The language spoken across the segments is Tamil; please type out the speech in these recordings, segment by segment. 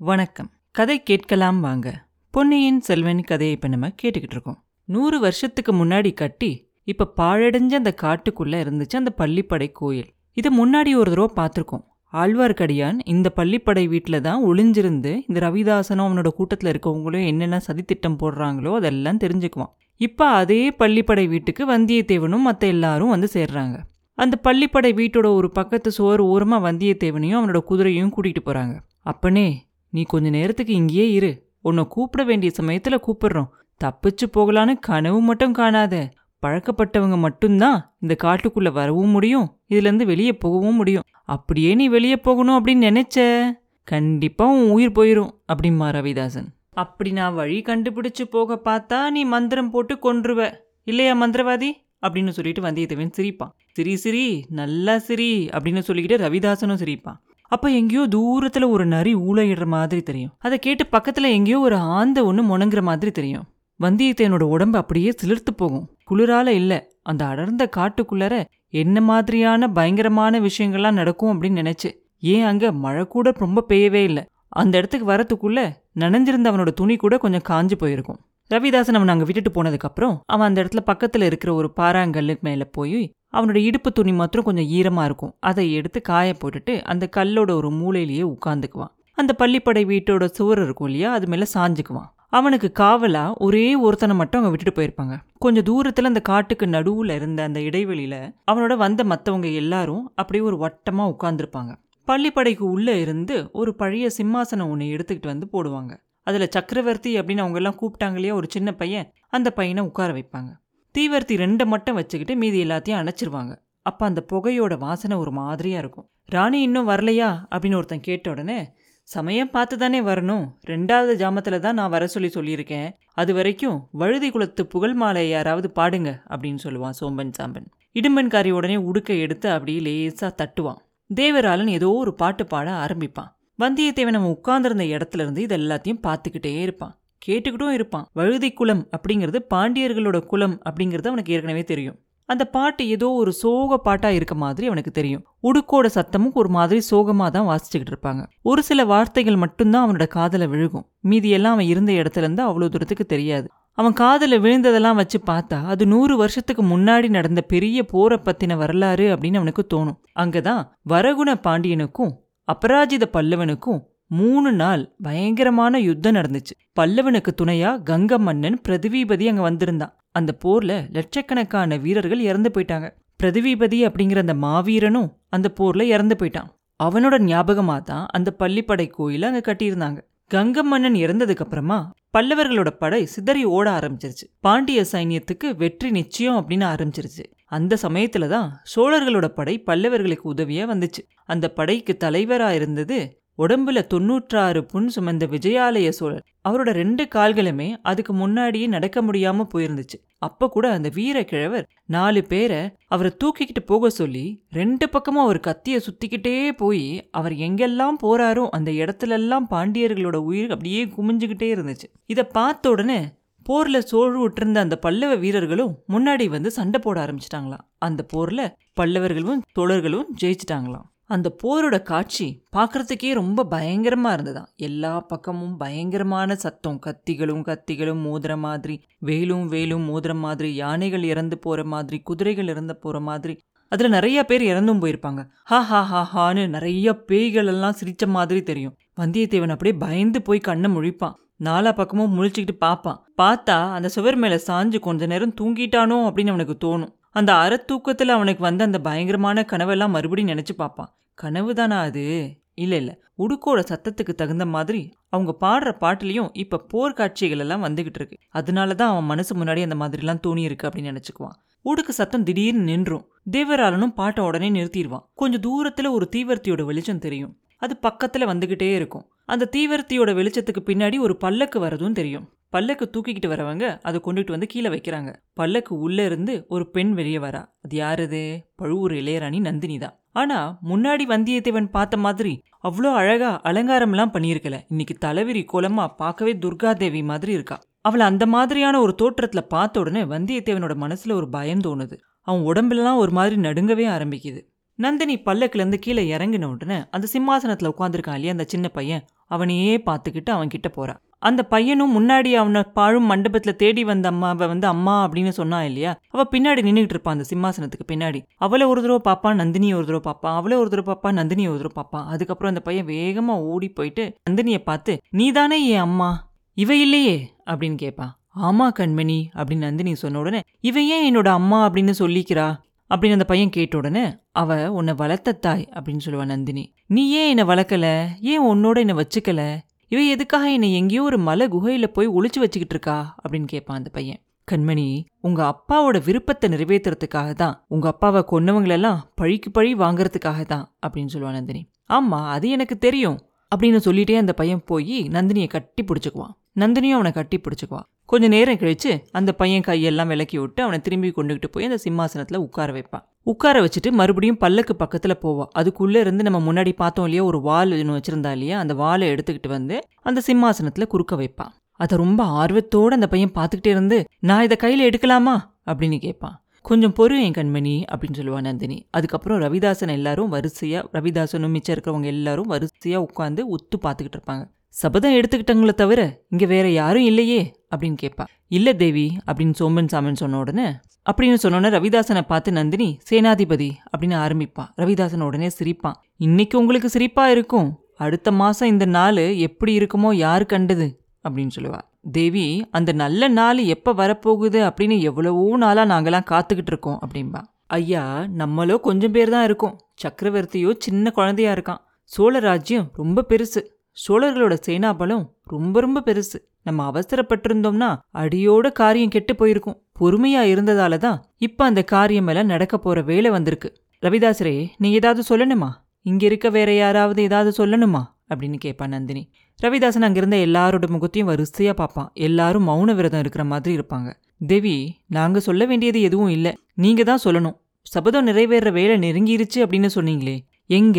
வணக்கம். கதை கேட்கலாம் வாங்க. பொன்னியின் செல்வன் கதையை இப்போ நம்ம கேட்டுக்கிட்டு இருக்கோம். நூறு வருஷத்துக்கு முன்னாடி கட்டி இப்போ பாழடைஞ்ச அந்த காட்டுக்குள்ளே இருந்துச்சு அந்த பள்ளிப்படை கோயில். இதை முன்னாடி ஒரு தடவை பார்த்துருக்கோம். ஆழ்வார்க்கடியான் இந்த பள்ளிப்படை வீட்டில் தான் ஒளிஞ்சிருந்து இந்த ரவிதாசனும் அவனோட கூட்டத்தில் இருக்கவங்களும் என்னென்ன சதித்திட்டம் போடுறாங்களோ அதெல்லாம் தெரிஞ்சுக்குவான். இப்போ அதே பள்ளிப்படை வீட்டுக்கு வந்தியத்தேவனும் மற்ற எல்லாரும் வந்து சேர்றாங்க. அந்த பள்ளிப்படை வீட்டோட ஒரு பக்கத்து சுவர் ஓரமாக வந்தியத்தேவனையும் அவனோட குதிரையும் கூட்டிகிட்டு போகிறாங்க அப்பனே நீ கொஞ்ச நேரத்துக்கு இங்கேயே இரு. உன்னை கூப்பிட வேண்டிய சமயத்தில் கூப்பிடுறோம். தப்பிச்சு போகலான்னு கனவு மட்டும் காணாத. பழக்கப்பட்டவங்க மட்டும்தான் இந்த காட்டுக்குள்ள வரவும் முடியும். இதுலேருந்து வெளியே போகவும் முடியும். அப்படியே நீ வெளியே போகணும் அப்படின்னு நினைச்ச? கண்டிப்பா உன் உயிர் போயிரும் அப்படிமா ரவிதாசன். அப்படி நான் வழி கண்டுபிடிச்சு போக பார்த்தா நீ மந்திரம் போட்டு கொன்றுவ. இல்லையா மந்திரவாதி? அப்படின்னு சொல்லிட்டு வந்தியத்தேவன் சிரிப்பான். சிரி சிரி நல்லா சிரி அப்படின்னு சொல்லிக்கிட்டு ரவிதாசனும் சிரிப்பான். அப்ப எங்கேயோ தூரத்துல ஒரு நரி ஊழையிடுற மாதிரி தெரியும். அதை கேட்டு பக்கத்துல எங்கேயோ ஒரு ஆந்த ஒன்று முணங்குற மாதிரி தெரியும். வந்தியத்தேனோட உடம்பு அப்படியே சிலிர்த்து போகும். குளிரால இல்ல. அந்த அடர்ந்த காட்டுக்குள்ளர என்ன மாதிரியான பயங்கரமான விஷயங்கள்லாம் நடக்கும் அப்படின்னு நினைச்சு ஏன் அங்க மழை கூட ரொம்ப பெய்யவே இல்லை. அந்த இடத்துக்கு வரத்துக்குள்ள நனைஞ்சிருந்த அவனோட துணி கூட கொஞ்சம் காஞ்சு போயிருக்கும். ரவிதாசன் அவன் அங்கே விட்டுட்டு போனதுக்கப்புறம் அவன் அந்த இடத்துல பக்கத்தில் இருக்கிற ஒரு பாறாங்கல்லுக்கு மேலே போய் அவனோட இடுப்பு துணி மாத்திரம் கொஞ்சம் ஈரமாக இருக்கும். அதை எடுத்து காய போட்டுட்டு அந்த கல்லோட ஒரு மூலையிலேயே உட்காந்துக்குவான் அந்த பள்ளிப்படை வீட்டோட சுவர் இருக்கும் இல்லையா அது மேலே சாஞ்சுக்குவான். அவனுக்கு காவலாக ஒரே ஒருத்தனை மட்டும் அவங்க விட்டுட்டு போயிருப்பாங்க. கொஞ்சம் தூரத்தில் அந்த காட்டுக்கு நடுவில் இருந்த அந்த இடைவெளியில் அவனோட வந்த மற்றவங்க எல்லாரும் அப்படியே ஒரு வட்டமாக உட்காந்துருப்பாங்க பள்ளிப்படைக்கு உள்ளே இருந்து ஒரு பழைய சிம்மாசனம் ஒன்று எடுத்துக்கிட்டு வந்து போடுவாங்க. அதில் சக்கரவர்த்தி அப்படின்னு அவங்க எல்லாம் கூப்பிட்டாங்க இல்லையா ஒரு சின்ன பையன். அந்த பையனை உட்கார வைப்பாங்க. தீவர்த்தி ரெண்டை மட்டும் வச்சுக்கிட்டு மீதி எல்லாத்தையும் அணைச்சிருவாங்க. அப்போ அந்த புகையோட வாசனை ஒரு மாதிரியாக இருக்கும். ராணி இன்னும் வரலையா? அப்படின்னு ஒருத்தன் கேட்ட உடனே சமயம் பார்த்து தானே வரணும். ரெண்டாவது ஜாமத்தில் தான் நான் வர சொல்லி சொல்லியிருக்கேன். அது வரைக்கும் வழுதி குலத்து புகழ் மாலை யாராவது பாடுங்க அப்படின்னு சொல்லுவான் சோம்பன் சாம்பன். இடும்பன்காரி உடனே உடுக்க எடுத்து அப்படியே லேசாக தட்டுவான். தேவராளன் ஏதோ ஒரு பாட்டு பாட ஆரம்பிப்பான். வந்தியத்தேவன் அவன் உட்காந்துருந்த இடத்துல இருந்து இது எல்லாத்தையும் பார்த்துக்கிட்டே இருப்பான். கேட்டுக்கிட்டும் இருப்பான். வழுதி குலம் அப்படிங்கிறது பாண்டியர்களோட குலம் அப்படிங்கிறது அவனுக்கு ஏற்கனவே தெரியும். அந்த பாட்டு ஏதோ ஒரு சோக பாட்டா இருக்க மாதிரி அவனுக்கு தெரியும். உடுக்கோட சத்தமும் ஒரு மாதிரி சோகமாக தான் வாசிச்சுக்கிட்டு இருப்பாங்க. ஒரு சில வார்த்தைகள் மட்டும்தான் அவனோட காதல விழுகும். மீதியெல்லாம் அவன் இருந்த இடத்துல இருந்து அவ்வளோ தூரத்துக்கு தெரியாது. அவன் காதல விழுந்ததெல்லாம் வச்சு பார்த்தா அது நூறு வருஷத்துக்கு முன்னாடி நடந்த பெரிய போரை பத்தின வரலாறு அப்படின்னு அவனுக்கு தோணும். அங்கதான் வரகுண பாண்டியனுக்கும் அபராஜித பல்லவனுக்கும் மூணு நாள் பயங்கரமான யுத்தம் நடந்துச்சு. பல்லவனுக்கு துணையா கங்க மன்னன் பிரதிவிபதி அங்க வந்திருந்தான். அந்த போர்ல லட்சக்கணக்கான வீரர்கள் இறந்து போயிட்டாங்க. பிரதிவிபதி அப்படிங்கிற அந்த மாவீரனும் அந்த போர்ல இறந்து போயிட்டான். அவனோட ஞாபகமா தான் அந்த பள்ளிப்படை கோயில அங்க கட்டியிருந்தாங்க. கங்க மன்னன் இறந்ததுக்கு அப்புறமா பல்லவர்களோட படை சிதறி ஓட ஆரம்பிச்சிருச்சு. பாண்டிய சைன்யத்துக்கு வெற்றி நிச்சயம் அப்படின்னு ஆரம்பிச்சிருச்சு. அந்த சமயத்துல தான் சோழர்களோட படை பல்லவர்களுக்கு உதவியா வந்துச்சு. அந்த படைக்கு தலைவரா இருந்தது உடம்புல தொண்ணூற்றாறு புண் சுமந்த விஜயாலய சோழர் அவரோட ரெண்டு கால்களுமே அதுக்கு முன்னாடியே நடக்க முடியாம போயிருந்துச்சு. அப்ப கூட அந்த வீர கிழவர் நாலு பேரை அவரை தூக்கிக்கிட்டு போக சொல்லி ரெண்டு பக்கமும் அவர் கத்திய சுத்திக்கிட்டே போய் அவர் எங்கெல்லாம் போறாரோ அந்த இடத்துல எல்லாம் பாண்டியர்களோட உயிர் அப்படியே குமிஞ்சுக்கிட்டே இருந்துச்சு. இதை பார்த்த உடனே போர்ல சோழு விட்டிருந்த அந்த பல்லவ வீரர்களும் முன்னாடி வந்து சண்டை போட ஆரம்பிச்சிட்டாங்களாம். அந்த போர்ல பல்லவர்களும் தோழர்களும் ஜெயிச்சிட்டாங்களாம். அந்த போரோட காட்சி பார்க்கறதுக்கே ரொம்ப பயங்கரமாக இருந்ததாம் எல்லா பக்கமும் பயங்கரமான சத்தம். கத்திகளும் கத்திகளும் மோதுற மாதிரி வேலும் வேலும் மோதுற மாதிரி யானைகள் இறந்து போகிற மாதிரி குதிரைகள் இறந்து போகிற மாதிரி. அதில் நிறைய பேர் இறந்தும் போயிருப்பாங்க. ஹா ஹா ஹா ஹான்னு நிறைய பேய்கள் எல்லாம் சிரித்த மாதிரி தெரியும். வந்தியத்தேவன் அப்படியே பயந்து போய் கண்ணை முழிப்பான். நாலா பக்கமும் முழிச்சுக்கிட்டு பார்ப்பான் பார்த்தா அந்த சுவர் மேலே சாஞ்சு கொஞ்ச நேரம் தூங்கிட்டானோ அப்படின்னு அவனுக்கு தோணும். அந்த அறத்தூக்கத்தில் அவனுக்கு வந்த அந்த பயங்கரமான கனவெல்லாம் மறுபடியும் நினைச்சு பார்ப்பான் கனவு தானா அது? இல்லை இல்லை. உடுக்கோட சத்தத்துக்கு தகுந்த மாதிரி அவங்க பாடுற பாட்டுலேயும் இப்போ போர் காட்சிகள் எல்லாம் வந்துகிட்டு இருக்கு. அதனாலதான் அவன் மனசு முன்னாடி அந்த மாதிரிலாம் தோணி இருக்கு அப்படின்னு நினச்சிக்குவான். உடுக்கு சத்தம் திடீர்னு நின்றும். தேவராளனும் பாட்டை உடனே நிறுத்திடுவான். கொஞ்சம் தூரத்தில் ஒரு தீவர்த்தியோட வெளிச்சம் தெரியும். அது பக்கத்தில் வந்துகிட்டே இருக்கும். அந்த தீவர்த்தியோட வெளிச்சத்துக்கு பின்னாடி ஒரு பல்லக்கு வரதும் தெரியும். பல்லக்கு தூக்கிக்கிட்டு வரவங்க அதை கொண்டுட்டு வந்து கீழே வைக்கிறாங்க. பல்லக்கு உள்ளே இருந்து ஒரு பெண் வெளியே வரா. அது யாரது? பழுவூர் இளையராணி நந்தினி தான். ஆனால் முன்னாடி வந்தியத்தேவன் பார்த்த மாதிரி அவ்வளோ அழகா அலங்காரம்லாம் பண்ணியிருக்கல. இன்னைக்கு தலைவிரி கோலமா பார்க்கவே துர்காதேவி மாதிரி இருக்கா. அவளை அந்த மாதிரியான ஒரு தோற்றத்தில் பார்த்த உடனே வந்தியத்தேவனோட மனசில் ஒரு பயம் தோணுது. அவன் உடம்புலலாம் ஒரு மாதிரி நடுங்கவே ஆரம்பிக்குது. நந்தினி பல்லக்குலேருந்து கீழே இறங்கின உடனே அந்த சிம்மாசனத்தில் உட்காந்துருக்கான் இல்லையா அந்த சின்ன பையன்? அவனையே பார்த்துக்கிட்டு அவன் கிட்ட போறா. அந்த பையனும் முன்னாடி அவனை பாழும் மண்டபத்துல தேடி வந்த அம்மாவை வந்து அம்மா அப்படின்னு சொன்னா இல்லையா? அவ பின்னாடி நின்றுட்டு இருப்பான் அந்த சிம்மாசனத்துக்கு பின்னாடி. அவளை ஒரு தடவை பாப்பா நந்தினி ஒரு தடவை பாப்பா. அவளை ஒரு தடவை பாப்பா நந்தினி ஒரு தடவை பாப்பா. அதுக்கப்புறம் அந்த பையன் வேகமா ஓடி போயிட்டு நந்தினியை பார்த்து நீதானே என் அம்மா? இவ இல்லையே? அப்படின்னு கேட்பான் ஆமா கண்மணி அப்படின்னு நந்தினி சொன்ன உடனே இவ ஏன் என்னோட அம்மா அப்படின்னு சொல்லிக்கிறா. அப்படின்னு அந்த பையன் கேட்ட உடனே அவ உன்னை வளர்த்த தாய் அப்படின்னு சொல்லுவா நந்தினி. நீ ஏன் என்னை வளர்க்கல? ஏன் உன்னோட என்னை வச்சுக்கல? இவ எதுக்காக என்னை எங்கேயோ ஒரு மலை குகையில போய் ஒளிச்சு வச்சுக்கிட்டு இருக்கா? அப்படின்னு கேட்பான் அந்த பையன். கண்மணி உங்க அப்பாவோட விருப்பத்தை நிறைவேற்றுறதுக்காக தான் உங்க அப்பாவை கொன்னவங்களெல்லாம் பழிக்கு பழி வாங்குறதுக்காக தான் அப்படின்னு சொல்லுவா நந்தினி. ஆமா அது எனக்கு தெரியும் அப்படின்னு சொல்லிட்டே அந்த பையன் போய் நந்தினியை கட்டி பிடிச்சிக்குவான். நந்தினியும் அவனை கட்டி பிடிச்சிக்குவான் கொஞ்ச நேரம் கழிச்சு அந்த பையன் கையெல்லாம் விலக்கி விட்டு அவனை திரும்பி கொண்டுகிட்டு போய் அந்த சிம்மாசனத்தில் உட்கார வைப்பான். உட்கார வச்சுட்டு மறுபடியும் பல்லக்கு பக்கத்தில் போவான் அதுக்குள்ளே இருந்து நம்ம முன்னாடி பார்த்தோம் இல்லையா ஒரு வால் ஒன்று வச்சுருந்தா இல்லையா அந்த வாலை எடுத்துக்கிட்டு வந்து அந்த சிம்மாசனத்தில் குறுக்க வைப்பான் அதை ரொம்ப ஆர்வத்தோட அந்த பையன் பார்த்துக்கிட்டே இருந்து நான் இதை கையில் எடுக்கலாமா? அப்படின்னு கேட்பான் கொஞ்சம் பொறு என் கண்மணி அப்படின்னு சொல்லுவா நந்தினி. அதுக்கப்புறம் ரவிதாசன் எல்லாரும் வரிசையாக ரவிதாசனும் மிச்சம் இருக்கிறவங்க எல்லாரும் வரிசையாக உட்காந்து உத்து பார்த்துக்கிட்டு இருப்பாங்க. சபதம் எடுத்துக்கிட்டாங்களே தவிர இங்க வேற யாரும் இல்லையே அப்படின்னு கேட்பா இல்ல தேவி அப்படின்னு சோம்பன் சாமன் சொன்ன உடனே அப்படின்னு சொன்னோன்னே ரவிதாசனை பார்த்து நந்தினி சேனாதிபதி அப்படின்னு ஆரம்பிப்பா. ரவிதாசன் உடனே சிரிப்பான். இன்னைக்கு உங்களுக்கு சிரிப்பா இருக்கும். அடுத்த மாசம் இந்த நாள் எப்படி இருக்குமோ யார் கண்டது? அப்படின்னு சொல்லுவா. தேவி அந்த நல்ல நாள் எப்ப வரப்போகுது அப்படின்னு எவ்வளவோ நாளா நாங்கெல்லாம் காத்துக்கிட்டு இருக்கோம் அப்படின்பா ஐயா நம்மளோ கொஞ்சம் பேர் தான் இருக்கோம். சக்கரவர்த்தியோ சின்ன குழந்தையா இருக்கான். சோழ ராஜ்யம் ரொம்ப பெருசு. சோழர்களோட சேனாபலம் ரொம்ப ரொம்ப பெருசு. நம்ம அவசரப்பட்டிருந்தோம்னா அடியோட காரியம் கெட்டு போயிருக்கும். பொறுமையா இருந்ததால தான் இப்ப அந்த காரியம் எல்லாம் நடக்க போற வேலை வந்திருக்கு. ரவிதாசரே நீ ஏதாவது சொல்லணுமா? இங்க இருக்க வேற யாராவது ஏதாவது சொல்லணுமா? அப்படின்னு கேட்பா நந்தினி. ரவிதாசன் அங்கிருந்த எல்லாரோட முகத்தையும் வரிசையா பார்ப்பான். எல்லாரும் மௌன விரதம் இருக்கிற மாதிரி இருப்பாங்க. தேவி நாங்க சொல்ல வேண்டியது எதுவும் இல்லை. நீங்க தான் சொல்லணும். சபதம் நிறைவேற வேலை நெருங்கிருச்சு அப்படின்னு சொன்னீங்களே எங்க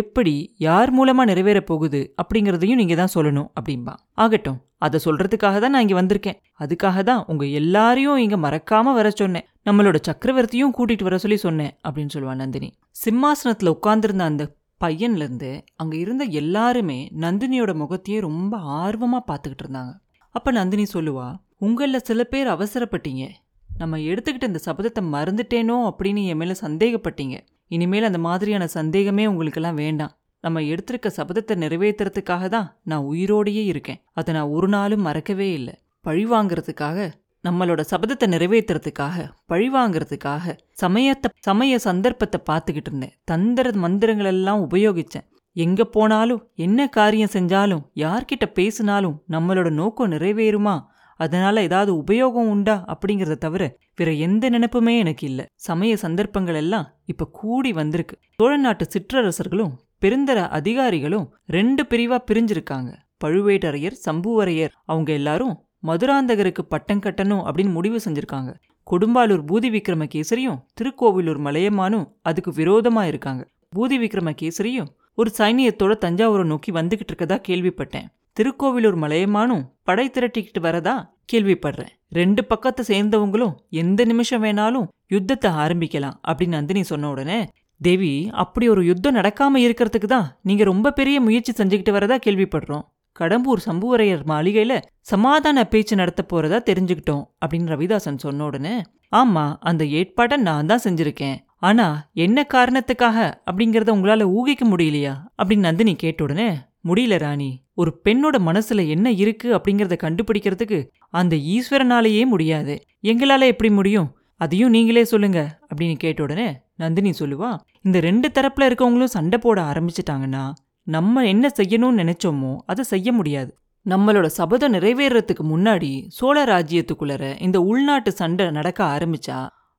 எப்படி யார் மூலமா நிறைவேற போகுது அப்படிங்கறதையும் நீங்க தான் சொல்லணும் அப்படின்பா ஆகட்டும் அதை சொல்றதுக்காக தான் நான் இங்க வந்திருக்கேன். அதுக்காக தான் உங்க எல்லாரையும் இங்க மறக்காம வர சொன்னேன். நம்மளோட சக்கரவர்த்தியும் கூட்டிட்டு வர சொல்லி சொன்னேன் அப்படின்னு சொல்லுவா நந்தினி. சிம்மாசனத்துல உட்கார்ந்துருந்த அந்த பையன்ல இருந்து அங்க இருந்த எல்லாருமே நந்தினியோட முகத்தையே ரொம்ப ஆர்வமா பார்த்துக்கிட்டு இருந்தாங்க. அப்ப நந்தினி சொல்லுவா உங்கள சில பேர் அவசரப்பட்டீங்க. நம்ம எடுத்துக்கிட்ட இந்த சபதத்தை மறந்துட்டேனோ அப்படின்னு என் மேல சந்தேகப்பட்டீங்க. இனிமேல் அந்த மாதிரியான சந்தேகமே உங்களுக்கெல்லாம் வேண்டாம். நம்ம எடுத்திருக்க சபதத்தை நிறைவேற்றுறதுக்காக தான் நான் உயிரோடையே இருக்கேன். அதை நான் ஒரு நாளும் மறக்கவே இல்லை. பழி வாங்குறதுக்காக நம்மளோட சபதத்தை நிறைவேற்றுறதுக்காக பழி வாங்குறதுக்காக சமயத்தை சமய சந்தர்ப்பத்தை பார்த்துக்கிட்டு இருந்தேன். தந்திர மந்திரங்கள் எல்லாம் உபயோகிச்சேன். எங்க போனாலும் என்ன காரியம் செஞ்சாலும் யார்கிட்ட பேசினாலும் நம்மளோட நோக்கம் நிறைவேறுமா? அதனால ஏதாவது உபயோகம் உண்டா அப்படிங்கிறத தவிர வேற எந்த நினைப்புமே எனக்கு இல்ல. சமய சந்தர்ப்பங்கள் எல்லாம் இப்ப கூடி வந்திருக்கு. சோழ நாட்டு சிற்றரசர்களும் பெருந்தர அதிகாரிகளும் ரெண்டு பிரிவா பிரிஞ்சிருக்காங்க. பழுவேட்டரையர் சம்புவரையர் அவங்க எல்லாரும் மதுராந்தகருக்கு பட்டம் கட்டணும் அப்படின்னு முடிவு செஞ்சிருக்காங்க. கொடும்பாலூர் பூதி விக்ரமகேசரியும் திருக்கோவிலூர் மலையமானும் அதுக்கு விரோதமா இருக்காங்க. பூதி விக்ரமகேசரியும் ஒரு சைனியத்தோட தஞ்சாவூரை நோக்கி வந்துகிட்டு இருக்கதா கேள்விப்பட்டேன். திருக்கோவிலூர் மலையமானும் படை திரட்டிக்கிட்டு வரதா கேள்விப்படுறேன். ரெண்டு பக்கத்தை சேர்ந்தவங்களும் எந்த நிமிஷம் வேணாலும் யுத்தத்தை ஆரம்பிக்கலாம் அப்படின்னு நந்தினி சொன்ன உடனே தேவி அப்படி ஒரு யுத்தம் நடக்காம இருக்கிறதுக்கு தான் நீங்க ரொம்ப பெரிய முயற்சி செஞ்சுக்கிட்டு வரதா கேள்விப்படுறோம். கடம்பூர் சம்புவரையர் மாளிகையில சமாதான பேச்சு நடத்த போறதா தெரிஞ்சுக்கிட்டோம் அப்படின்னு ரவிதாசன் சொன்ன உடனே ஆமா அந்த ஏற்பாட்டை நான் தான் செஞ்சிருக்கேன். ஆனா என்ன காரணத்துக்காக அப்படிங்கறத உங்களால ஊகிக்க முடியலையா? அப்படின்னு நந்தினி கேட்ட உடனே முடியல ராணி. ஒரு பெண்ணோட மனசுல என்ன இருக்கு அப்படிங்கறத கண்டுபிடிக்கிறதுக்கு அந்த ஈஸ்வரனாலேயே முடியாது. எங்களால எப்படி முடியும்? அதையும் நீங்களே சொல்லுங்க அப்படின்னு கேட்ட உடனே நந்தினி சொல்லுவா இந்த ரெண்டு தரப்புல இருக்கவங்களும் சண்டை போட ஆரம்பிச்சிட்டாங்கன்னா நம்ம என்ன செய்யணும்னு நினைச்சோமோ அதை செய்ய முடியாது. நம்மளோட சபதம் நிறைவேறதுக்கு முன்னாடி சோழ ராஜ்யத்துக்குள்ளர இந்த உள்நாட்டு சண்டை நடக்க ஆரம்பிச்சா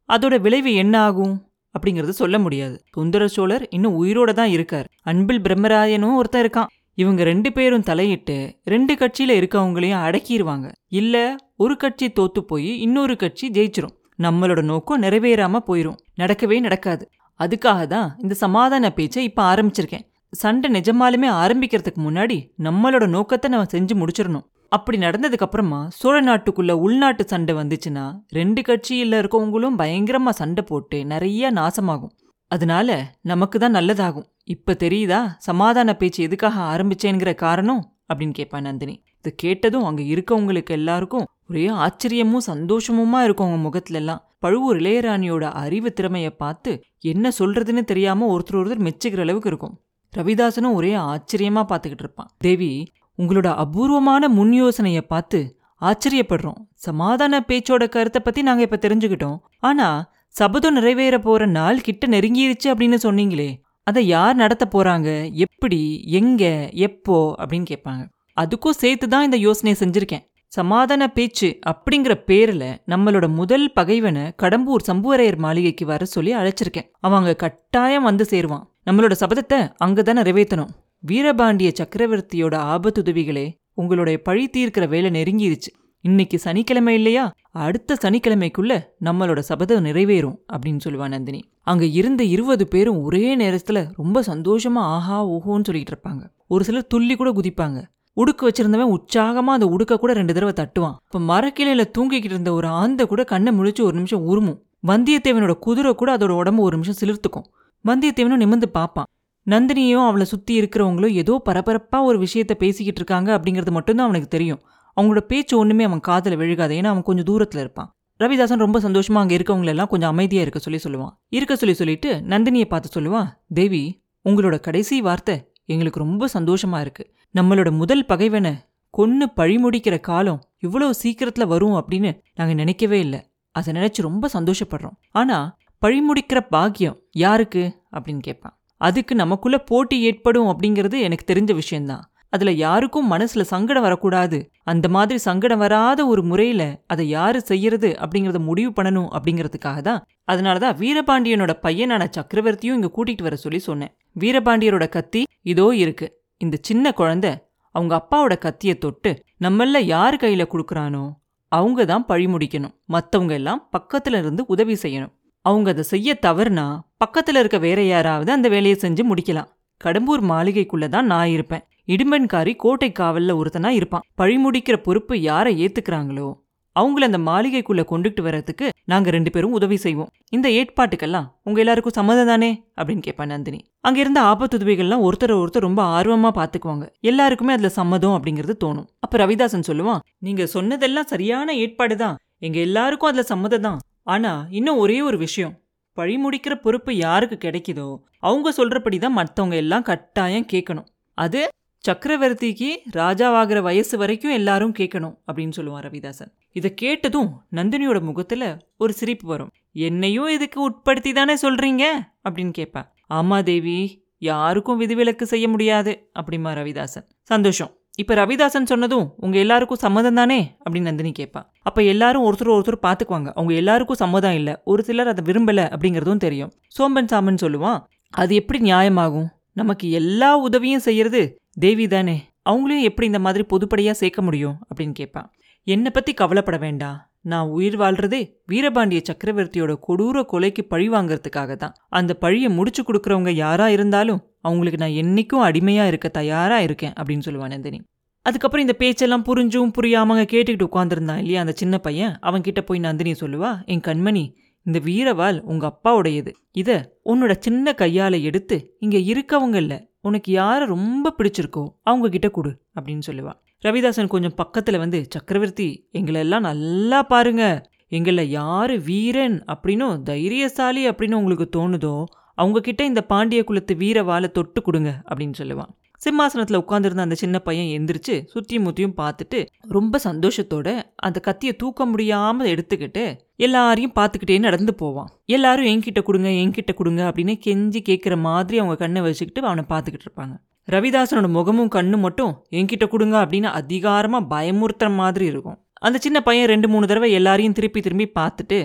அதோட விளைவு என்ன ஆகும்? அப்படிங்கறது சொல்ல முடியாது. சுந்தர சோழர் இன்னும் உயிரோட தான் இருக்கார். அன்பில் பிரம்மராயனும் ஒருத்தன் இருக்கான். இவங்க ரெண்டு பேரும் தலையிட்டு ரெண்டு கட்சியில இருக்கவங்களையும் அடக்கிடுவாங்க இல்ல ஒரு கட்சி தோத்து போய் இன்னொரு கட்சி ஜெயிச்சிரும். நம்மளோட நோக்கம் நிறைவேறாம போயிரும். நடக்கவே நடக்காது. அதுக்காக தான் இந்த சமாதான பேச்சை இப்ப ஆரம்பிச்சிருக்கேன். சண்டை நிஜமாலுமே ஆரம்பிக்கிறதுக்கு முன்னாடி நம்மளோட நோக்கத்தை நம்ம செஞ்சு முடிச்சிடணும் அப்படி நடந்ததுக்கு அப்புறமா சோழ நாட்டுக்குள்ள உள்நாட்டு சண்டை வந்துச்சுன்னா ரெண்டு கட்சியில் இருக்கவங்களும் பயங்கரமா சண்டை போட்டு நிறைய நாசமாகும். அதனால நமக்கு தான் நல்லதாகும். இப்ப தெரியுதா? சமாதான பேச்சு எதுக்காக ஆரம்பிச்சேங்கிற காரணம்? அப்படின்னு கேட்பா நந்தினி. இது கேட்டதும் அங்க இருக்கவங்களுக்கு எல்லாருக்கும் ஒரே ஆச்சரியமும் சந்தோஷமுமா இருக்கும் அவங்க முகத்துல எல்லாம் பழுவூர் இளையராணியோட அறிவு திறமையை பார்த்து என்ன சொல்றதுன்னு தெரியாம ஒருத்தர் ஒருத்தர் மெச்சுக்கிற அளவுக்கு இருக்கும். ரவிதாசனும் ஒரே ஆச்சரியமா பார்த்துக்கிட்டு இருப்பான். தேவி உங்களோட அபூர்வமான முன் யோசனையை பார்த்து ஆச்சரியப்படுறோம். சமாதான பேச்சோட கருத்தை பத்தி நாங்க இப்ப தெரிஞ்சுக்கிட்டோம். ஆனா சபதம் நிறைவேற போற நாள் கிட்ட நெருங்கிருச்சு அப்படின்னு சொன்னீங்களே அதை யார் நடத்த போறாங்க? எப்படி? எங்க? எப்போ? அப்படின்னு கேட்பாங்க. அதுக்கும் சேர்த்து தான் இந்த யோசனையை செஞ்சிருக்கேன். சமாதான பேச்சு அப்படிங்கிற பேரில் நம்மளோட முதல் பகைவனை கடம்பூர் சம்புவரையர் மாளிகைக்கு வர சொல்லி அழைச்சிருக்கேன். அவங்க கட்டாயம் வந்து சேருவான். நம்மளோட சபதத்தை அங்கதானே நிறைவேற்றணும். வீரபாண்டிய சக்கரவர்த்தியோட ஆபத்துதவிகளே உங்களுடைய பழி தீர்க்கிற வேலை நெருங்கிருச்சு. இன்னைக்கு சனிக்கிழமை இல்லையா? அடுத்த சனிக்கிழமைக்குள்ள நம்மளோட சபதம் நிறைவேறும் அப்படின்னு சொல்லுவா நந்தினி. அங்க இருந்த இருபது பேரும் ஒரே நேரத்துல ரொம்ப சந்தோஷமா ஆஹா ஓஹோன்னு சொல்லிட்டு இருப்பாங்க. ஒரு சிலர் துள்ளி கூட குதிப்பாங்க. உடுக்கு வச்சிருந்தவன் உற்சாகமா அந்த உடுக்க கூட ரெண்டு தடவை தட்டுவான். இப்ப மரக்கிளையில தூங்கிக்கிட்டு இருந்த ஒரு ஆந்த கூட கண்ணை முழிச்சு ஒரு நிமிஷம் உருமும். வந்தியத்தேவனோட குதிரை கூட அதோட உடம்பு ஒரு நிமிஷம் சிலிர்த்துக்கும். வந்தியத்தேவனும் நிமிந்து பார்ப்பான். நந்தினியும் அவளை சுத்தி இருக்கிறவங்களும் ஏதோ பரபரப்பா ஒரு விஷயத்த பேசிக்கிட்டு இருக்காங்க அப்படிங்கிறது மட்டும்தான் அவனுக்கு தெரியும். அவங்களோட பேச்சு ஒண்ணுமே அவன் காதில் விழுகாது. ஏன்னா அவன் கொஞ்சம் தூரத்துல இருப்பான். ரவிதாசன் ரொம்ப சந்தோஷமா அங்கே இருக்கவங்களெல்லாம் கொஞ்சம் அமைதியாக இருக்க சொல்லி சொல்லுவான். இருக்க சொல்லி சொல்லிட்டு நந்தினியை பார்த்து சொல்லுவான் தேவி உங்களோட கடைசி வார்த்தை எங்களுக்கு ரொம்ப சந்தோஷமா இருக்கு. நம்மளோட முதல் பகைவனை கொன்று பழிமுடிக்கிற காலம் இவ்வளோ சீக்கிரத்தில் வரும் அப்படின்னு நாங்கள் நினைக்கவே இல்லை. அதை நினச்சி ரொம்ப சந்தோஷப்படுறோம். ஆனால் பழிமுடிக்கிற பாக்கியம் யாருக்கு? அப்படின்னு கேட்பான். அதுக்கு நமக்குள்ளே போட்டி ஏற்படும் அப்படிங்கிறது எனக்கு தெரிஞ்ச விஷயந்தான் அதுல யாருக்கும் மனசுல சங்கடம் வரக்கூடாது. அந்த மாதிரி சங்கடம் வராத ஒரு முறையில அதை யாரு செய்யறது அப்படிங்கறத முடிவு பண்ணணும் அப்படிங்கிறதுக்காக தான். அதனாலதான் வீரபாண்டியனோட பையனான சக்கரவர்த்தியும் இங்க கூட்டிட்டு வர சொல்லி சொன்னேன். வீரபாண்டியரோட கத்தி இதோ இருக்கு. இந்த சின்ன குழந்தை அவங்க அப்பாவோட கத்தியை தொட்டு நம்மள யார் கையில கொடுக்கறானோ அவங்க தான் பழி முடிக்கணும். மத்தவங்க எல்லாம் பக்கத்துல இருந்து உதவி செய்யணும். அவங்க அதை செய்ய தவறுனா பக்கத்துல இருக்க வேற யாராவது அந்த வேலையை செஞ்சு முடிக்கலாம். கடம்பூர் மாளிகைக்குள்ள தான் நான் இருப்பேன். இடும்பன்காரி கோட்டை காவல்ல ஒருத்தனா இருப்பான். பழி முடிக்கிற பொறுப்பு யாரை ஏத்துக்கிறாங்களோ அவங்கள அந்த மாளிகைக்குள்ள கொண்டுகிட்டு வர்றதுக்கு நாங்க ரெண்டு பேரும் உதவி செய்வோம். இந்த ஏற்பாட்டுக்கெல்லாம் உங்க எல்லாருக்கும் சம்மதம் தானே? அப்படின்னு கேட்பா நந்தினி. அங்க இருந்த ஆபத்துதவிகள்லாம் ஒருத்தர் ஒருத்தர் ரொம்ப ஆர்வமா பாத்துக்குவாங்க. எல்லாருக்குமே அதுல சம்மதம் அப்படிங்கிறது தோணும். அப்ப ரவிதாசன் சொல்லுவான் நீங்க சொன்னதெல்லாம் சரியான ஏற்பாடு தான். எங்க எல்லாருக்கும் அதுல சம்மதம் தான். ஆனா இன்னும் ஒரே ஒரு விஷயம். பழி முடிக்கிற பொறுப்பு யாருக்கு கிடைக்குதோ அவங்க சொல்றபடி தான் மற்றவங்க எல்லாம் கட்டாயம் கேட்கணும். அது சக்கரவர்த்திக்கு ராஜாவாகிற வயசு வரைக்கும் எல்லாரும் கேட்கணும் அப்படின்னு சொல்லுவான் ரவிதாசன். இதை கேட்டதும் நந்தினியோட முகத்துல ஒரு சிரிப்பு வரும். என்னையும் இதுக்கு உட்படுத்தி தானே சொல்றீங்க? அப்படின்னு கேட்பா ஆமா தேவி யாருக்கும் விதிவிலக்கு செய்ய முடியாது அப்படிமா ரவிதாசன். சந்தோஷம். இப்ப ரவிதாசன் சொன்னதும் உங்க எல்லாருக்கும் சம்மதம் தானே? அப்படின்னு நந்தினி கேட்பா அப்ப எல்லாரும் ஒருத்தர் ஒருத்தர் பாத்துக்குவாங்க. அவங்க எல்லாருக்கும் சம்மதம் இல்ல ஒரு சிலர் அதை விரும்பல அப்படிங்கறதும் தெரியும். சோம்பன் சாமன் சொல்லுவான் அது எப்படி நியாயமாகும்? நமக்கு எல்லா உதவியும் செய்யறது தேவி தானே அவங்களையும் எப்படி இந்த மாதிரி பொதுப்படையாக சேர்க்க முடியும்? அப்படின்னு கேட்பான் என்னை பற்றி கவலைப்பட வேண்டாம் நான் உயிர் வாழ்றதே வீரபாண்டிய சக்கரவர்த்தியோட கொடூர கொலைக்கு பழி வாங்கறதுக்காக தான். அந்த பழியை முடிச்சு கொடுக்குறவங்க யாரா இருந்தாலும் அவங்களுக்கு நான் என்றைக்கும் அடிமையாக இருக்க தயாரா இருக்கேன் அப்படின்னு சொல்லுவான் நந்தினி. அதுக்கப்புறம் இந்த பேச்செல்லாம் புரிஞ்சும் புரியாமங்க கேட்டுக்கிட்டு உட்காந்துருந்தான் இல்லையா அந்த சின்ன பையன்? அவன்கிட்ட போய் நந்தினி சொல்லுவா என் கண்மணி இந்த வீரவால் உங்க அப்பாவுடையது. இதை உன்னோட சின்ன கையால எடுத்து இங்க இருக்கவங்கல்ல உனக்கு யாரை ரொம்ப பிடிச்சிருக்கோ அவங்க கிட்ட கொடு அப்படின்னு சொல்லுவா. ரவிதாசன் கொஞ்சம் பக்கத்துல வந்து சக்கரவர்த்தி எங்களை எல்லாம் நல்லா பாருங்க. எங்களை யாரு வீரன் அப்படின்னும் தைரியசாலி அப்படின்னு உங்களுக்கு தோணுதோ அவங்க கிட்ட இந்த பாண்டிய குலத்து வீரவாலை தொட்டு கொடுங்க அப்படின்னு சொல்லுவான் சிம்மாசனத்தில் உட்காந்துருந்த அந்த சின்ன பையன் எந்திரிச்சு சுத்தியும் முத்தியும் பார்த்துட்டு ரொம்ப சந்தோஷத்தோட அந்த கத்தியை தூக்க முடியாமல் எடுத்துக்கிட்டு எல்லாரையும் பார்த்துக்கிட்டே நடந்து போவான். எல்லாரும் என்கிட்ட கொடுங்க என்கிட்ட கொடுங்க அப்படின்னு கெஞ்சி கேட்குற மாதிரி அவங்க கண்ணை வச்சுக்கிட்டு அவனை பார்த்துக்கிட்டு இருப்பாங்க. ரவிதாசனோட முகமும் கண்ணும் மட்டும் என்கிட்ட கொடுங்க அப்படின்னு அதிகாரமாக பயமுறுத்துற மாதிரி இருக்கும். அந்த சின்ன பையன் ரெண்டு மூணு தடவை எல்லாரையும் திருப்பி திரும்பி பார்த்துட்டு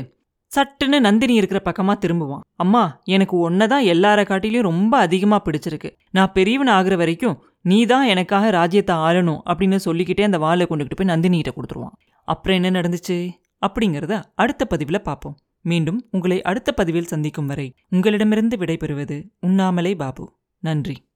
சட்டுன்னு நந்தினி இருக்கிற பக்கமா திரும்புவான். அம்மா எனக்கு ஒன்னதான் எல்லார காட்டிலையும் ரொம்ப அதிகமா பிடிச்சிருக்கு. நான் பெரியவன் ஆகுற வரைக்கும் நீ தான் எனக்காக ராஜ்யத்தை ஆளணும் அப்படின்னு சொல்லிக்கிட்டே அந்த வாளை கொண்டுகிட்டு போய் நந்தினிகிட்ட கொடுத்துருவான். அப்புறம் என்ன நடந்துச்சு? அப்படிங்கிறத அடுத்த பதிவில் பார்ப்போம். மீண்டும் உங்களை அடுத்த பதிவில் சந்திக்கும் வரை உங்களிடமிருந்து விடைபெறுவது உண்ணாமலே பாபு. நன்றி.